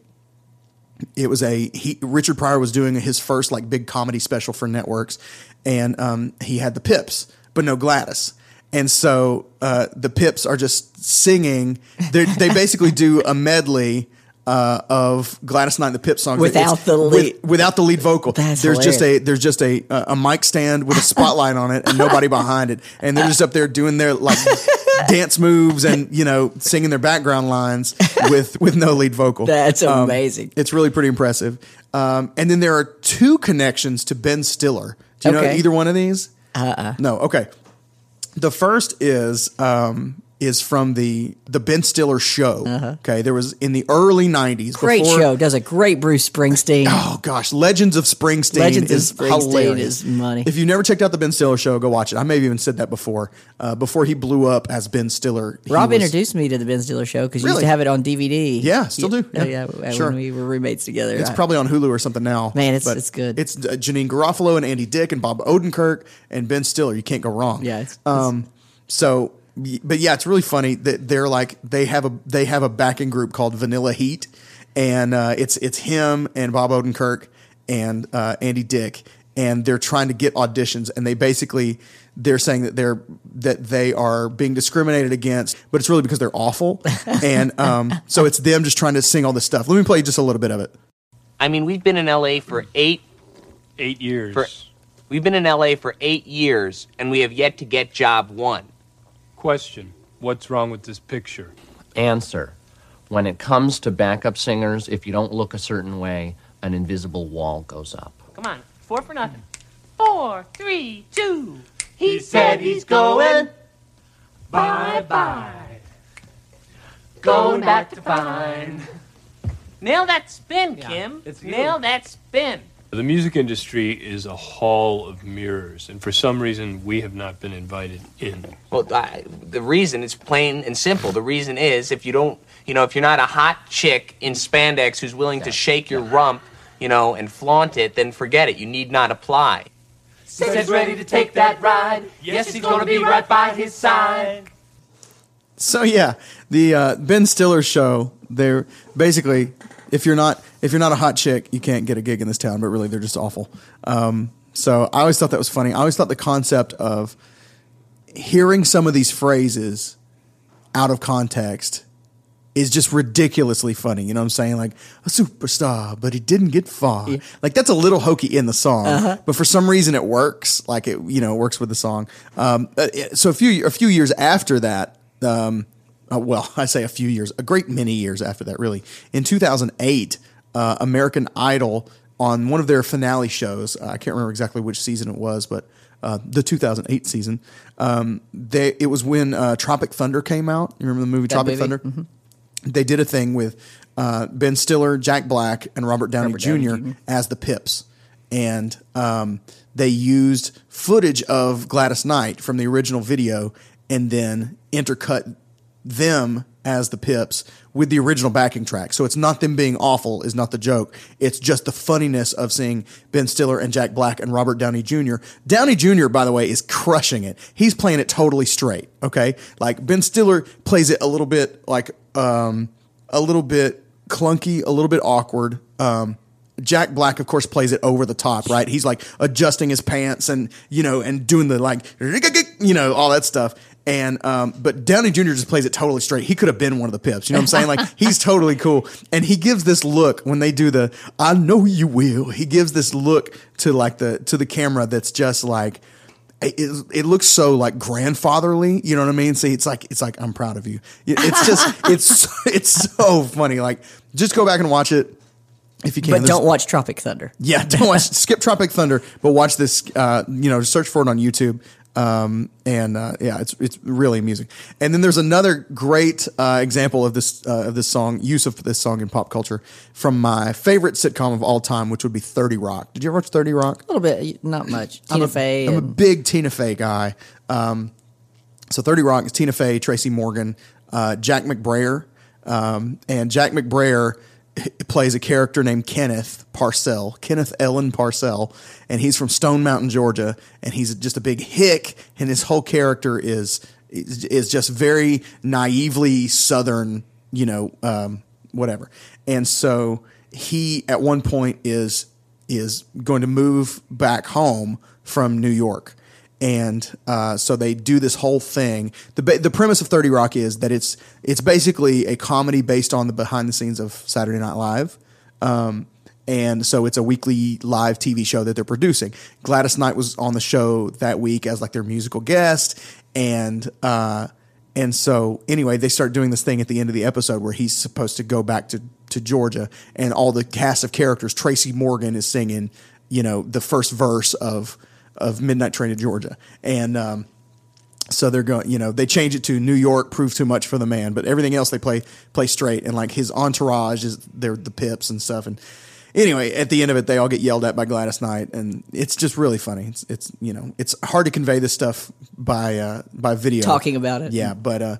it was a he Richard Pryor was doing his first like big comedy special for networks, and um, he had the Pips, but no Gladys. And so uh, the Pips are just singing. They're, they basically do a medley uh, of Gladys Knight and the Pips songs Without It's- the lead- with- without the lead vocal. That's there's just a there's just a a mic stand with a spotlight on it and nobody behind it, and they're just up there doing their like (laughs) dance moves and you know singing their background lines with with no lead vocal. That's Um, amazing. it's really pretty impressive. Um, and then there are two connections to Ben Stiller. Do you know either one of these? Uh uh No. Okay. The first is um, is from the the Ben Stiller show. Okay, there was in the early '90s. Uh-huh. Great before- show. Does a great Bruce Springsteen. Oh gosh, Legends of Springsteen. Legends of is Springsteen hilarious. is money. If you've never checked out the Ben Stiller show, go watch it. I may have even said that before. Uh, before he blew up as Ben Stiller, Rob was- introduced me to the Ben Stiller show because you used to have it on DVD. Yeah, still do. Yeah, Yeah. yeah, Sure. when we were roommates together. It's I- probably on Hulu or something now. Man, it's- it's good. It's uh, Janeane Garofalo and Andy Dick and Bob Odenkirk and Ben Stiller. You can't go wrong. Yeah, it's- um. So, y- but yeah, it's really funny that they're like they have a they have a backing group called Vanilla Heat, and uh, it's it's him and Bob Odenkirk and uh, Andy Dick, and they're trying to get auditions, and they basically they're saying that they're that they are being discriminated against, but it's really because they're awful, (laughs) and um, so it's them just trying to sing all this stuff. Let me play just a little bit of it. I mean, we've been in LA for eight. Eight years. For, we've been in LA for eight years, and we have yet to get job one. Question What's wrong with this picture? Answer. When it comes to backup singers, if you don't look a certain way, an invisible wall goes up. Come on, four for nothing. Four, three, two. He said he's going. Bye bye. Going back to find. Nail that spin, Kim. Nail that spin. The music industry is a hall of mirrors, and for some reason, we have not been invited in. Well, I, the reason is plain and simple. The reason is if you don't, you know, if you're not a hot chick in spandex who's willing to shake your rump, you know, and flaunt it, then forget it. You need not apply. Says ready to take that ride. Yes, he's gonna be right by his side. So yeah, the uh, Ben Stiller show. They're basically if you're not if you're not a hot chick, you can't get a gig in this town. But really, they're just awful. Um, so I always thought that was funny. I always thought the concept of hearing some of these phrases out of context is just ridiculously funny. You know what I'm saying? Like a superstar, but he didn't get far. Like that's a little hokey in the song, but for some reason it works. Like it, you know, it works with the song. Um, uh, so a few a few years after that, um, uh, well, (laughs) I say a few years, a great many years after that, really. In 2008, uh, American Idol on one of their finale shows. Uh, I can't remember exactly which season it was, but uh, the 2008 season. Um, they it was when uh, Tropic Thunder came out. You remember the movie That Tropic movie? Thunder? They did a thing with uh, Ben Stiller, Jack Black, and Robert Downey, Robert Downey Jr. Jr. as the Pips, and um, they used footage of Gladys Knight from the original video, and then intercut them as the Pips with the original backing track. So it's not them being awful is not the joke. It's just the funniness of seeing Ben Stiller and Jack Black and Robert Downey Jr. Downey Jr. by the way is crushing it. He's playing it totally straight, okay? Like Ben Stiller plays it a little bit like um a little bit clunky, a little bit awkward. Um Jack Black, of course, plays it over the top, right? He's like adjusting his pants and you know, and doing the like, you know, all that stuff. And um, but Downey Jr. just plays it totally straight. He could have been one of the Pips. You know what I'm saying? Like (laughs) he's totally cool. And he gives this look when they do the "I know you will." He gives this look to like the to the camera that's just like it, it, looks so like grandfatherly. You know what I mean? See, it's like it's like I'm proud of you. It's just (laughs) it's it's so funny. Like just go back and watch it if you can. but There's- don't watch Tropic Thunder. yeah, don't watch skip Tropic Thunder, but watch this. Uh, you know, search for it on YouTube. Um, and uh, yeah, it's it's really amusing. And then there's another great uh, example of this uh, of this song, use of this song in pop culture from my favorite sitcom of all time, which would be Thirty Rock. Did you ever watch Thirty Rock? A little bit, not much. I'm Tina a- Fey. I'm a big Tina Fey guy. Um, so 30 Rock is Tina Fey, Tracy Morgan, uh, Jack McBrayer. Um, and Jack McBrayer plays a character named Kenneth Parcell, Kenneth Ellen Parcell. And he's from Stone Mountain, Georgia. And he's just a big hick. And his whole character is, is, just very naively Southern, you know, um, whatever. And so he, at one point, is is going to move back home from New York. And uh, so they do this whole thing. The the premise of Thirty Rock is that it's it's basically a comedy based on the behind the scenes of Saturday Night Live, um, and so it's a weekly live TV show that they're producing. Gladys Knight was on the show that week as like their musical guest, and uh, and so anyway, they start doing this thing at the end of the episode where he's supposed to go back to, to Georgia and all the cast of characters, Tracy Morgan is singing, you know, the first verse of of Midnight Train to Georgia. And um, so they're going, you know, they change it to New York, prove too much for the man, but everything else they play play straight. And like his entourage is they're the pips and stuff. And anyway, at the end of it, they all get yelled at by Gladys Knight, and it's just really funny. It's, it's you know, it's hard to convey this stuff by uh, by video, Talking about it. Yeah, but uh,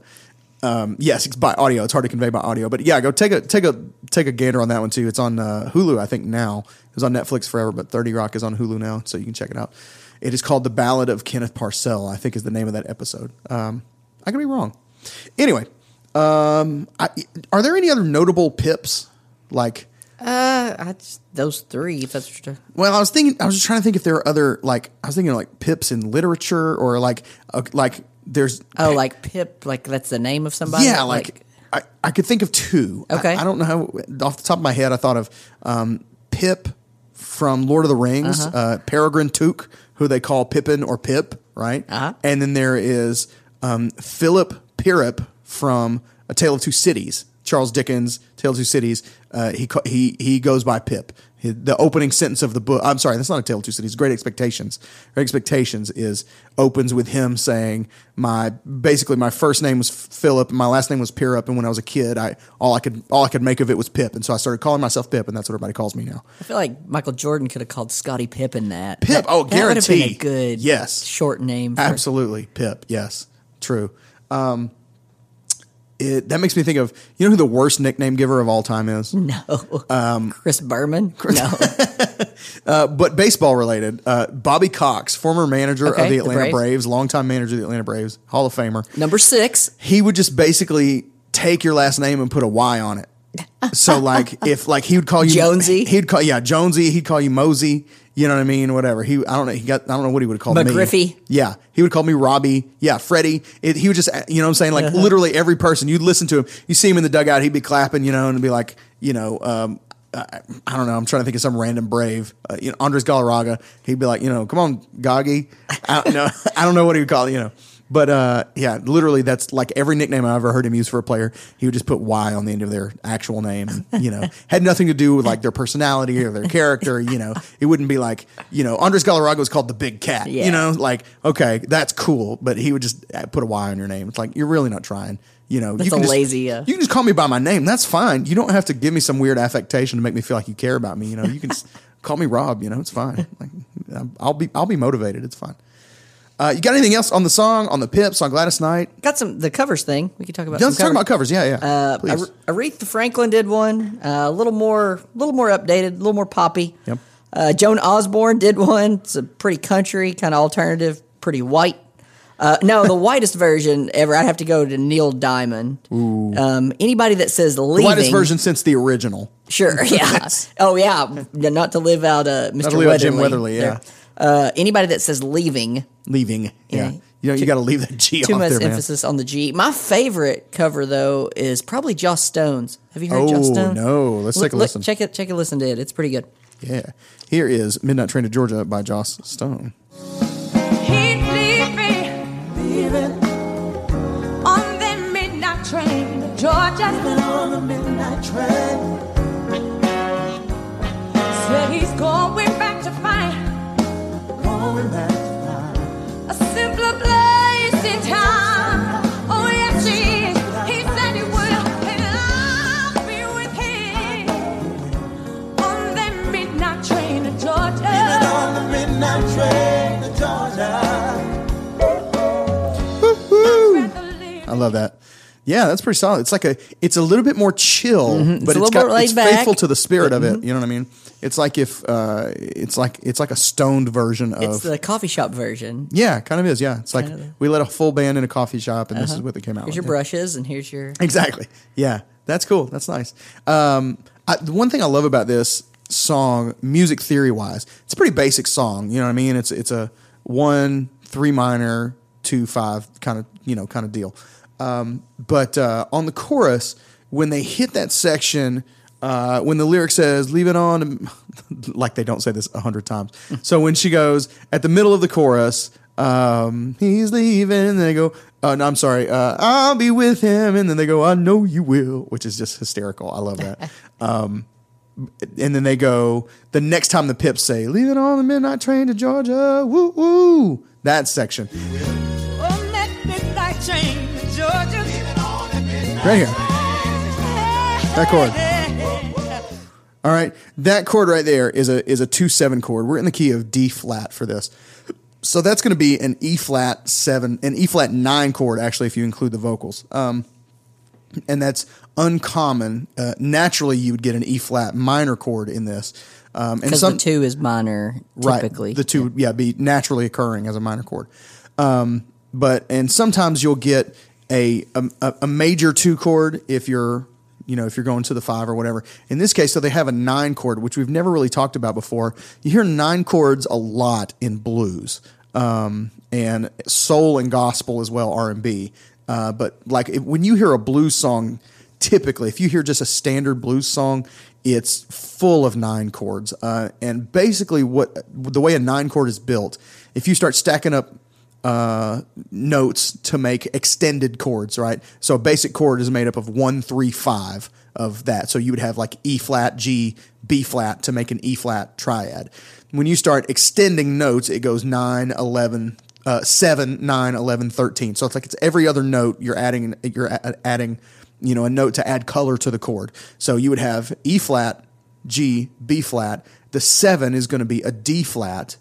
um, yes, it's by audio. It's hard to convey by audio, but yeah, go take a take a take a gander on that one too. It's on uh, Hulu, I think now. It was on Netflix forever, but Thirty Rock is on Hulu now, so you can check it out. It is called "The Ballad of Kenneth Parcell." I think is the name of that episode. Um, I could be wrong. Anyway, um, I, are there any other notable pips like? Uh, I just, those three. If that's what you're Well, I was thinking. I was just trying to think if there are other like. I was thinking of, like pips in literature or like uh, like there's Oh, like Pip, like that's the name of somebody. Yeah, like, I, I could think of two. I- Okay. I, don't know how off the top of my head I thought of um, Pip from Lord of the Rings, Uh-huh. uh, Peregrine Took, who they call Pippin or Pip, right? Uh-huh. And then there is um, Philip Pirrip from A Tale of Two Cities, Charles Dickens, Tale of Two Cities. Uh, he he he goes by Pip. He- The opening sentence of the book. I'm sorry, that's not a Tale of Two Cities. Great Expectations. Great Expectations is opens with him saying, "My basically my first name was Philip, and my last name was Pirrip, and when I was a kid, I all I could all I could make of it was Pip, and so I started calling myself Pip, and that's what everybody calls me now." I feel like Michael Jordan could have called Scottie Pippen that. Pip, That- oh, that would have been a guarantee. good, Yes. short name. For, Absolutely, Pip. Yes, true. Um, it that makes me think of you know who the worst nickname giver of all time is. No, Um, Chris Berman. No, (laughs) uh, but baseball related. Uh, Bobby Cox, former manager Okay, of the the Atlanta Braves. Braves, longtime manager of the Atlanta Braves, Hall of Famer. number six. He would just basically take your last name and put a Y on it. So like (laughs) if like he would call you Jonesy? he'd call yeah Jonesy. He'd call you Mosey. You know what I mean? Whatever. He I don't know. He got I don't know what he would call me. McGriffey? Yeah, he would call me Robbie. Yeah, Freddie. It, he would just you know what I'm saying like Uh-huh. literally every person you'd listen to him. You see him in the dugout. He'd be clapping. You know, and be like you know. Um, I, I don't know. I'm trying to think of some random brave. Uh, you know, Andres Galarraga. He'd be like, you know, come on, Goggy. I don't know. (laughs) I don't know what he would call it. You know, but uh, yeah, literally, that's like every nickname I ever heard him use for a player. He would just put Y on the end of their actual name. And, you know, (laughs) had nothing to do with like their personality or their character. You know, it wouldn't be like you know, Andres Galarraga was called the Big Cat. Yeah. You know, like okay, that's cool, but he would just uh, put a Y on your name. It's like you're really not trying. You know, That's you can a just- lazy, uh, you can just call me by my name. That's fine. You don't have to give me some weird affectation to make me feel like you care about me. You know, you can (laughs) call me Rob. You know, it's fine. Like, I'll be I'll be motivated. It's fine. Uh, you got anything else on the song, on the Pips, on Gladys Knight? Got some the covers thing. We could talk about. Let's talk about covers. Yeah, yeah. Uh, Please. Aretha Franklin did one. Uh, a little more, a little more updated, a little more poppy. Yep. Uh, Joan Osborne did one. It's a pretty country, kind of alternative, pretty white. Uh, no, the (laughs) whitest version ever. I'd have to go to Neil Diamond. Um, anybody that says the leaving, whitest version since the original. sure, (laughs) yeah. oh yeah, not to live out uh, Mr. to leave out Jim Weatherly. Weatherly, yeah. There. Uh, anybody that says leaving, leaving, yeah, you know, you got to leave that G. Too much there, emphasis man. on the G. My favorite cover though is probably Joss Stone's. Have you heard oh, Joss Stone? No, let's look, take a listen. Check it, check it, listen to it. It's pretty good. Yeah, here is Midnight Train to Georgia by Joss Stone. He'd leave leaving on the midnight train to Georgia. on the midnight train. Said he's going back. I love that. Yeah, that's pretty solid. It's like a, it's a little bit more chill, Mhm. But it's little got, it's back. faithful to the spirit of it. Mhm. You know what I mean? It's like if, uh, it's like, it's like a stoned version of, It's the coffee shop version. yeah, kind of is. Yeah. It's like we let a full band in a coffee shop and this Uh-huh. is what they came out Here's with. your brushes, and here's your. Exactly. Yeah, that's cool. That's nice. Um, I, the one thing I love about this song, music theory wise, it's a pretty basic song. You know what I mean? It's it's a one three minor two five kind of you know kind of deal. Um, but uh, on the chorus, when they hit that section. Uh, when the lyric says "Leave it on," (laughs) like they don't say this a hundred times. (laughs) so when she goes at the middle of the chorus, um, he's leaving, and they go, uh, "No, I'm sorry, uh, I'll be with him," and then they go, "I know you will," which is just hysterical. I love that. (laughs) um, and then they go the next time the Pips say, "Leave it on the midnight train to Georgia," woo woo. That section On that midnight train to Georgia. right here. That chord. All right, that chord right there is a is a two seven chord. We're in the key of D flat for this, so that's going to be an E flat seven, an E flat nine chord actually, if you include the vocals. Um, and that's uncommon. Uh, naturally, you would get an E flat minor chord in this, um, and Because some the two is minor typically. Right. The two, yeah, be naturally occurring as a minor chord. Um, but and sometimes you'll get a, a a major two chord if you're you know if you're going to the five or whatever. In this case, so they have a nine chord, which we've never really talked about before. You hear nine chords a lot in blues. Um, and soul and gospel as well, R and B. Uh, but like if, when you hear a blues song, typically, if you hear just a standard blues song, it's full of nine chords. Uh, and basically, what the way a nine chord is built, if you start stacking up uh, notes to make extended chords, right? So a basic chord is made up of one, three, five of that. So you would have like E flat, G, B flat to make an E flat triad. When you start extending notes, it goes 9, 11, uh, 7, 9, 11, 13. So it's like it's every other note you're adding, you're a- adding, you know, a note to add color to the chord. So you would have E flat, G, B flat. The 7 is going to be a D flat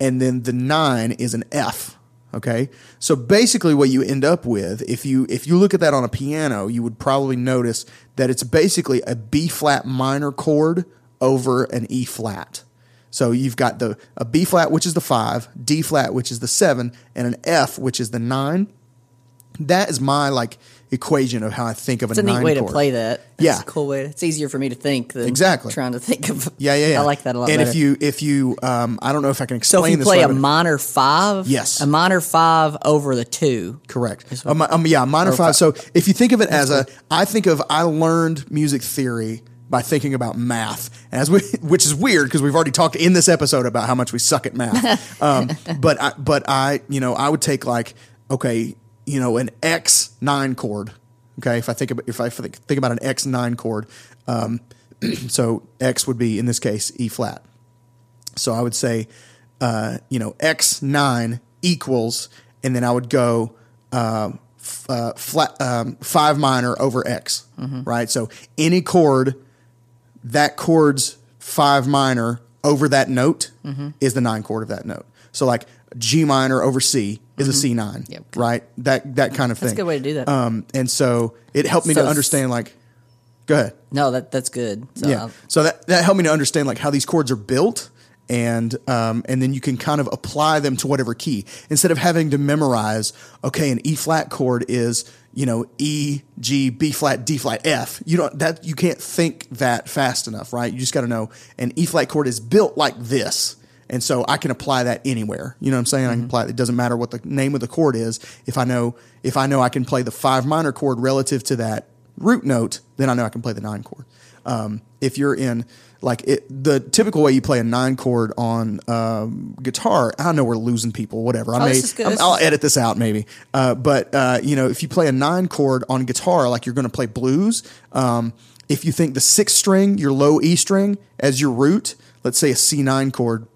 and then the nine is an F. Okay, so basically, what you end up with, if you if you look at that on a piano, you would probably notice that it's basically a B flat minor chord over an E flat. So you've got the a B flat, which is the five, D flat, which is the seven, and an F, which is the nine. That is my like equation of how I think of It's a a neat way to play that. It's Yeah. a cool way. It's easier for me to think than Exactly. trying to think of. Yeah, yeah, yeah. I like that a lot. And better. if you if you um, I don't know if I can so explain if you this play a minor five, Yes. a minor five over the two, Correct. Um, um, yeah, minor Or five. five. So if you think of it as a, I think of I learned music theory by thinking about math, as we, (laughs) which is weird because we've already talked in this episode about how much we suck at math. (laughs) um, but I, but I, you know, I would take like, okay, you know, an X nine chord. Okay, if I think about if I think, think about an X nine chord, um, (clears throat) so X would be in this case E flat. So I would say, uh, you know, X nine equals, and then I would go um, f- uh, flat um, five minor over X, right? So any chord, that chord's five minor over that note Mhm. is the nine chord of that note. So like G minor over C is a C nine, right? That that kind of thing. That's a good way to do that. Um, and so it helped me So to understand like. Go ahead. no, that that's good. So yeah. I'll- So that, that helped me to understand like how these chords are built and um, and then you can kind of apply them to whatever key instead of having to memorize okay an E flat chord is you know E G B flat D flat F you don't that you can't think that fast enough right you just got to know an E flat chord is built like this and so I can apply that anywhere you know what I'm saying I can apply it doesn't matter what the name of the chord is if I know if I know I can play the five minor chord relative to that root note then I know I can play the nine chord um, if you're in like it, the typical way you play a nine chord on um, guitar, I know we're losing people, whatever. I oh, may, this is good. I'm, I'll edit this out maybe. Uh, but uh, you know, if you play a nine chord on guitar, like you're going to play blues, um, if you think the sixth string, your low E string, as your root, let's say a C nine chord,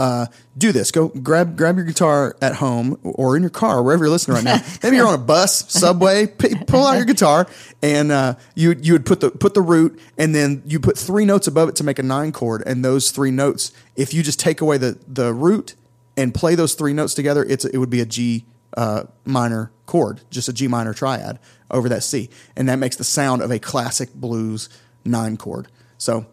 uh, do this. Go grab grab your guitar at home or in your car, wherever you're listening right now. (laughs) Maybe you're on a bus, subway. P- pull out your guitar, and uh, you you would put the put the root, and then you put three notes above it to make a nine chord. And those three notes, if you just take away the the root and play those three notes together, it's it would be a G uh, minor chord, just a G minor triad over that C, and that makes the sound of a classic blues nine chord. So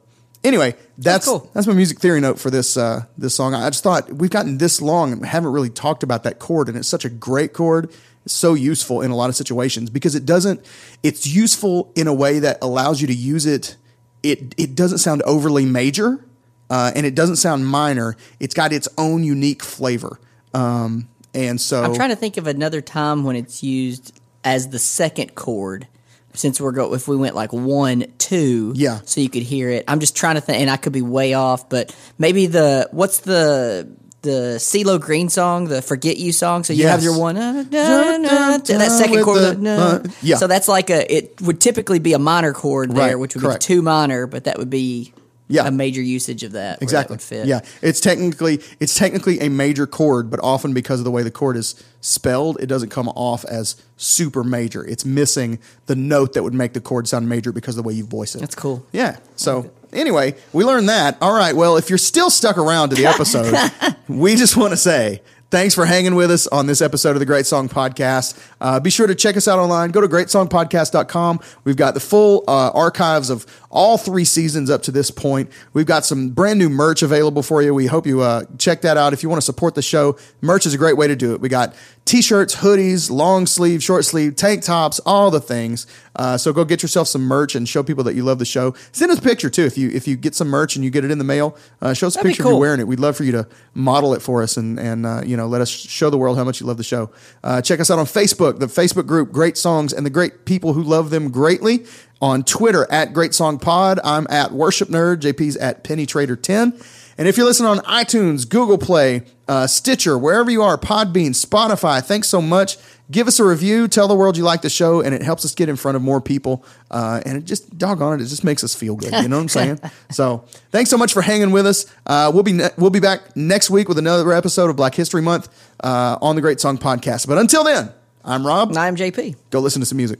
anyway, that's cool. that's my music theory note for this uh, this song. I just thought we've gotten this long and haven't really talked about that chord, and it's such a great chord. It's so useful in a lot of situations because it doesn't. It's useful in a way that allows you to use it. It it doesn't sound overly major, uh, and it doesn't sound minor. It's got its own unique flavor, um, and so I'm trying to think of another time when it's used as the second chord. Since we're go, if we went like one, two, Yeah. so you could hear it. I'm just trying to think, and I could be way off, but maybe the what's the the CeeLo Green song, the "Forget You" song. So you have your one, uh, da, da, da, that second chord, the- the, uh, yeah. So that's like a. It would typically be a minor chord there, Right, which would correct. be two minor, but that would be Yeah. a major usage of that. that Exactly. would fit. Yeah, it's technically it's technically a major chord, but often because of the way the chord is spelled, it doesn't come off as super major. It's missing the note that would make the chord sound major because of the way you voice it. That's cool. Yeah. So anyway, we learned that. All right. Well, if you're still stuck around to the episode, (laughs) we just want to say thanks for hanging with us on this episode of the Great Song Podcast. Uh, be sure to check us out online. Go to greatsongpodcast.com. We've got the full uh, archives of all three seasons up to this point. We've got some brand new merch available for you. We hope you uh, check that out. If you want to support the show, merch is a great way to do it. We got t-shirts, hoodies, long sleeve, short sleeve, tank tops, all the things. Uh, so go get yourself some merch and show people that you love the show. Send us a picture too. If you if you get some merch and you get it in the mail, uh, show us a That'd be picture if you're wearing it. We'd love for you to model it for us and and uh, you know let us show the world how much you love the show. Uh, check us out on Facebook, the Facebook group Great Songs and the great people who love them greatly. On Twitter at Great Song Pod, I'm at Worship Nerd. JP's at Penny Trader Ten. And if you're listening on iTunes, Google Play, uh, Stitcher, wherever you are, Podbean, Spotify, thanks so much. Give us a review. Tell the world you like the show, and it helps us get in front of more people. Uh, and it just, doggone it, it just makes us feel good. You know what I'm saying? (laughs) so thanks so much for hanging with us. Uh, we'll be ne- we'll be back next week with another episode of Black History Month uh, on the Great Song Podcast. But until then, I'm Rob. And I'm JP. Go listen to some music.